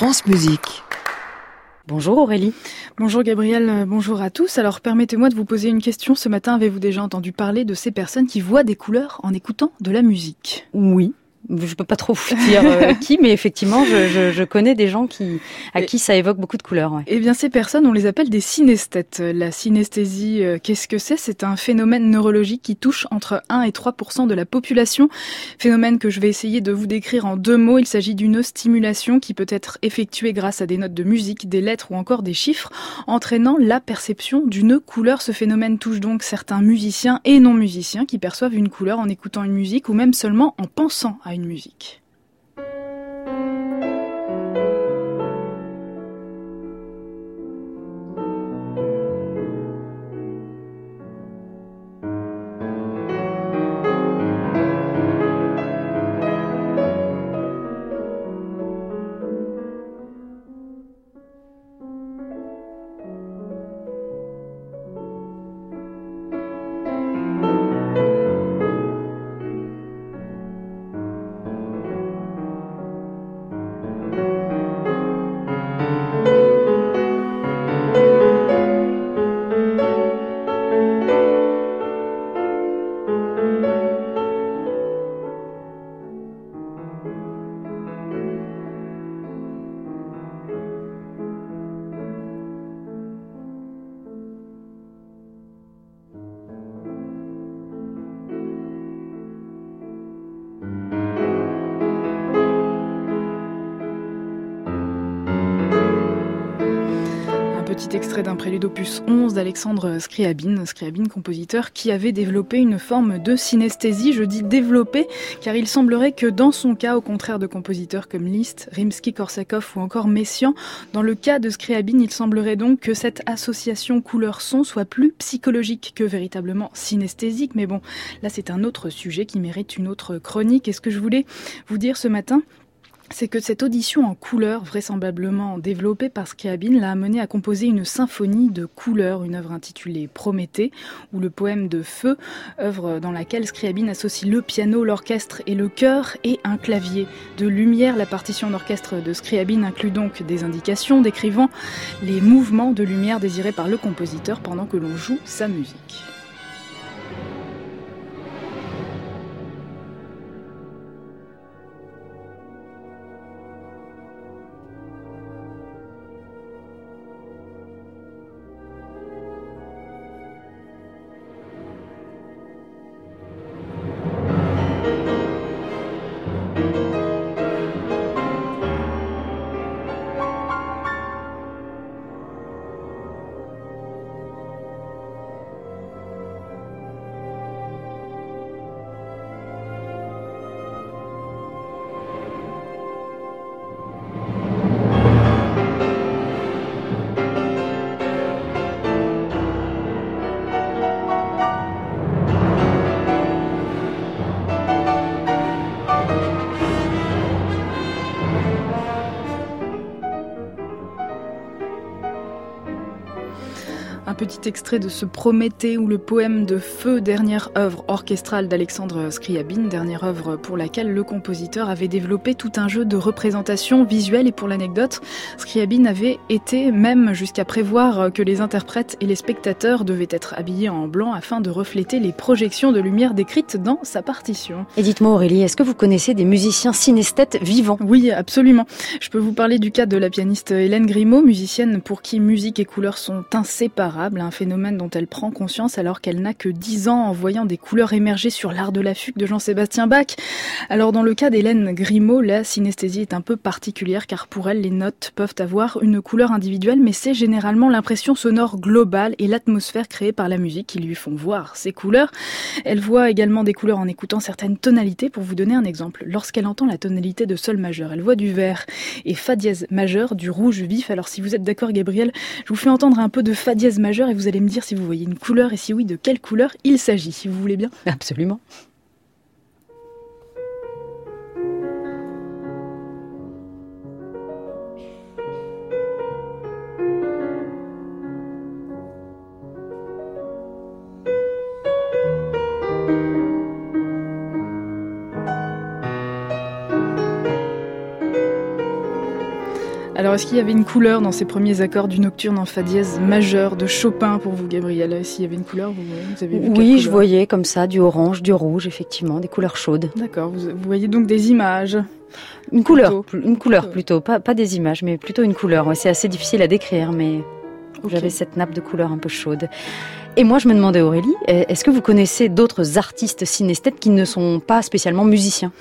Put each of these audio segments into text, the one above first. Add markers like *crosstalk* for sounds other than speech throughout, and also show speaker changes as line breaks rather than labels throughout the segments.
France Musique.
Bonjour Aurélie.
Bonjour Gabriel, bonjour à tous. Alors permettez-moi de vous poser une question. Ce matin, avez-vous déjà entendu parler de ces personnes qui voient des couleurs en écoutant de la musique?
Oui je peux pas trop vous dire euh, *laughs* qui, mais effectivement, je, je, je, connais des gens qui, à qui ça évoque beaucoup de couleurs. Ouais.
Eh bien, ces personnes, on les appelle des synesthètes. La synesthésie, euh, qu'est-ce que c'est? C'est un phénomène neurologique qui touche entre 1 et 3% de la population. Phénomène que je vais essayer de vous décrire en deux mots. Il s'agit d'une stimulation qui peut être effectuée grâce à des notes de musique, des lettres ou encore des chiffres, entraînant la perception d'une couleur. Ce phénomène touche donc certains musiciens et non musiciens qui perçoivent une couleur en écoutant une musique ou même seulement en pensant à une musique. Extrait d'un prélude opus 11 d'Alexandre Scriabine, Scriabine compositeur qui avait développé une forme de synesthésie. Je dis développé car il semblerait que dans son cas, au contraire de compositeurs comme Liszt, Rimsky-Korsakov ou encore Messiaen, dans le cas de Scriabine, il semblerait donc que cette association couleur-son soit plus psychologique que véritablement synesthésique. Mais bon, là c'est un autre sujet qui mérite une autre chronique. Et ce que je voulais vous dire ce matin, c'est que cette audition en couleurs, vraisemblablement développée par Scriabine, l'a amené à composer une symphonie de couleurs, une œuvre intitulée Prométhée, ou le poème de feu, œuvre dans laquelle Scriabine associe le piano, l'orchestre et le chœur, et un clavier de lumière. La partition d'orchestre de Scriabine inclut donc des indications décrivant les mouvements de lumière désirés par le compositeur pendant que l'on joue sa musique. Un petit extrait de ce Prométhée ou le poème de feu, dernière œuvre orchestrale d'Alexandre Scriabine, dernière œuvre pour laquelle le compositeur avait développé tout un jeu de représentation visuelle et pour l'anecdote, Scriabine avait été même jusqu'à prévoir que les interprètes et les spectateurs devaient être habillés en blanc afin de refléter les projections de lumière décrites dans sa partition.
Et dites-moi Aurélie, est-ce que vous connaissez des musiciens synesthètes vivants?
Oui, absolument. Je peux vous parler du cas de la pianiste Hélène Grimaud, musicienne pour qui musique et couleurs sont inséparables un phénomène dont elle prend conscience alors qu'elle n'a que 10 ans en voyant des couleurs émerger sur l'art de la fugue de Jean-Sébastien Bach. Alors dans le cas d'Hélène Grimaud, la synesthésie est un peu particulière car pour elle les notes peuvent avoir une couleur individuelle mais c'est généralement l'impression sonore globale et l'atmosphère créée par la musique qui lui font voir ces couleurs. Elle voit également des couleurs en écoutant certaines tonalités pour vous donner un exemple. Lorsqu'elle entend la tonalité de sol majeur, elle voit du vert et fa dièse majeur, du rouge vif. Alors si vous êtes d'accord Gabriel, je vous fais entendre un peu de fa dièse majeur et vous allez me dire si vous voyez une couleur et si oui, de quelle couleur il s'agit, si vous voulez bien.
Absolument.
Alors, est-ce qu'il y avait une couleur dans ces premiers accords du nocturne en fa dièse majeur de Chopin pour vous, Gabriel? S'il y avait une couleur, vous, avez vu
Oui, je voyais comme ça du orange, du rouge, effectivement, des couleurs chaudes.
D'accord, vous, voyez donc des images
Une couleur, une couleur plutôt, pas, pas des images, mais plutôt une couleur. c'est assez difficile à décrire, mais j'avais cette nappe de couleur un peu chaude. Et moi, je me demandais, Aurélie, est-ce que vous connaissez d'autres artistes synesthètes qui ne sont pas spécialement musiciens?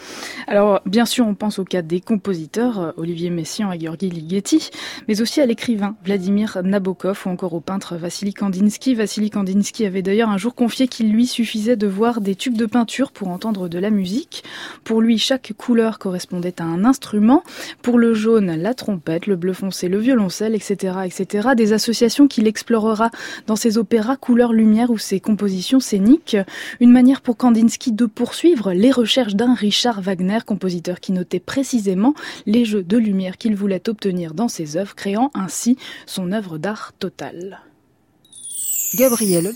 Alors, bien sûr, on pense au cas des compositeurs, euh, Olivier Messiaen et Georgi Ligeti, mais aussi à l'écrivain Vladimir Nabokov ou encore au peintre Vassili Kandinsky. Vassili Kandinsky avait d'ailleurs un jour confié qu'il lui suffisait de voir des tubes de peinture pour entendre de la musique. Pour lui, chaque couleur correspondait à un instrument. Pour le jaune, la trompette, le bleu foncé, le violoncelle, etc., etc. Des associations qu'il explorera dans ses opéras couleurs lumière ou ses compositions scéniques, une manière pour Kandinsky de poursuivre les recherches d'un Richard Wagner, compositeur qui notait précisément les jeux de lumière qu'il voulait obtenir dans ses œuvres, créant ainsi son œuvre d'art totale.
Gabriel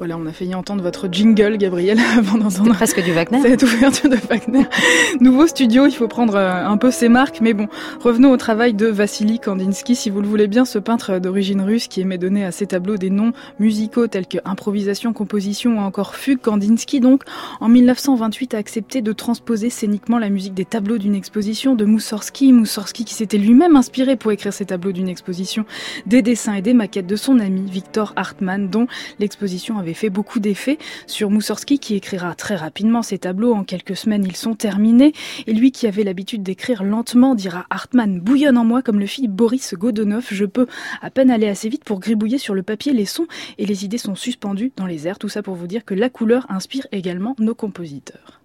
Voilà, on a failli entendre votre jingle, Gabriel, *laughs* avant d'entendre.
presque du Wagner.
Cette ouverture de Wagner. *laughs* Nouveau studio, il faut prendre euh, un peu ses marques, mais bon, revenons au travail de Vassili Kandinsky, si vous le voulez bien, ce peintre d'origine russe qui aimait donner à ses tableaux des noms musicaux tels que improvisation, composition ou encore fugue. Kandinsky, donc, en 1928, a accepté de transposer scéniquement la musique des tableaux d'une exposition de Moussorski. Moussorski qui s'était lui-même inspiré pour écrire ses tableaux d'une exposition, des dessins et des maquettes de son ami Victor Hartmann, dont l'exposition avait fait beaucoup d'effets sur Moussorski qui écrira très rapidement ses tableaux. En quelques semaines, ils sont terminés. Et lui qui avait l'habitude d'écrire lentement dira Hartmann bouillonne en moi comme le fit Boris Godunov. Je peux à peine aller assez vite pour gribouiller sur le papier les sons et les idées sont suspendues dans les airs. Tout ça pour vous dire que la couleur inspire également nos compositeurs.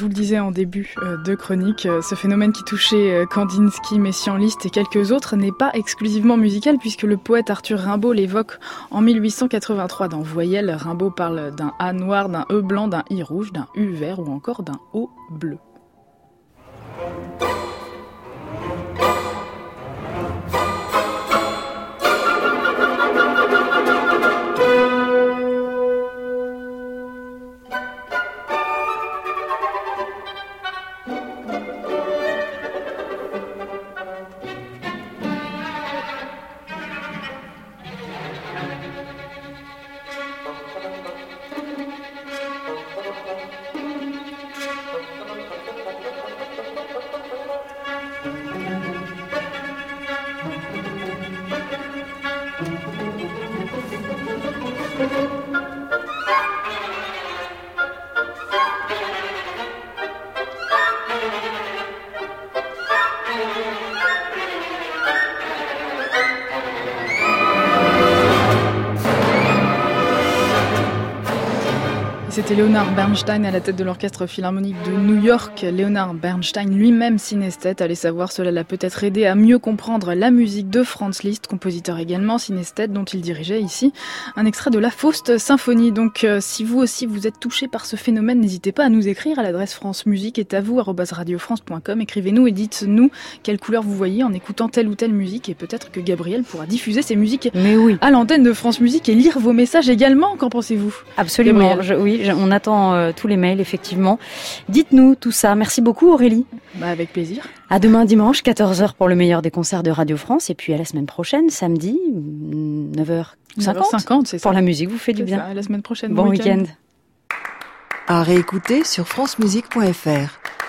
Je vous le disais en début euh, de chronique, euh, ce phénomène qui touchait euh, Kandinsky, Messiaen, Liszt et quelques autres n'est pas exclusivement musical puisque le poète Arthur Rimbaud l'évoque en 1883 dans Voyelle. Rimbaud parle d'un A noir, d'un E blanc, d'un I rouge, d'un U vert ou encore d'un O bleu. C'était Leonard Bernstein à la tête de l'orchestre philharmonique de New York. Leonard Bernstein lui-même synesthète. Allez savoir, cela l'a peut-être aidé à mieux comprendre la musique de Franz Liszt, compositeur également synesthète dont il dirigeait ici un extrait de la Faust Symphonie. Donc euh, si vous aussi vous êtes touché par ce phénomène, n'hésitez pas à nous écrire à l'adresse France Musique est à vous radiofrance.com. Écrivez-nous et dites-nous quelle couleur vous voyez en écoutant telle ou telle musique et peut-être que Gabriel pourra diffuser ces musiques
Mais oui.
à l'antenne de France Musique et lire vos messages également. Qu'en pensez-vous?
Absolument. oui, on attend euh, tous les mails, effectivement. Dites-nous tout ça. Merci beaucoup, Aurélie.
Bah, avec plaisir.
À demain dimanche, 14h pour le meilleur des concerts de Radio France. Et puis à la semaine prochaine, samedi, 9h50.
c'est ça.
Pour la musique, vous faites du bien.
la semaine prochaine.
Bon, week-end.
à réécouter sur francemusique.fr.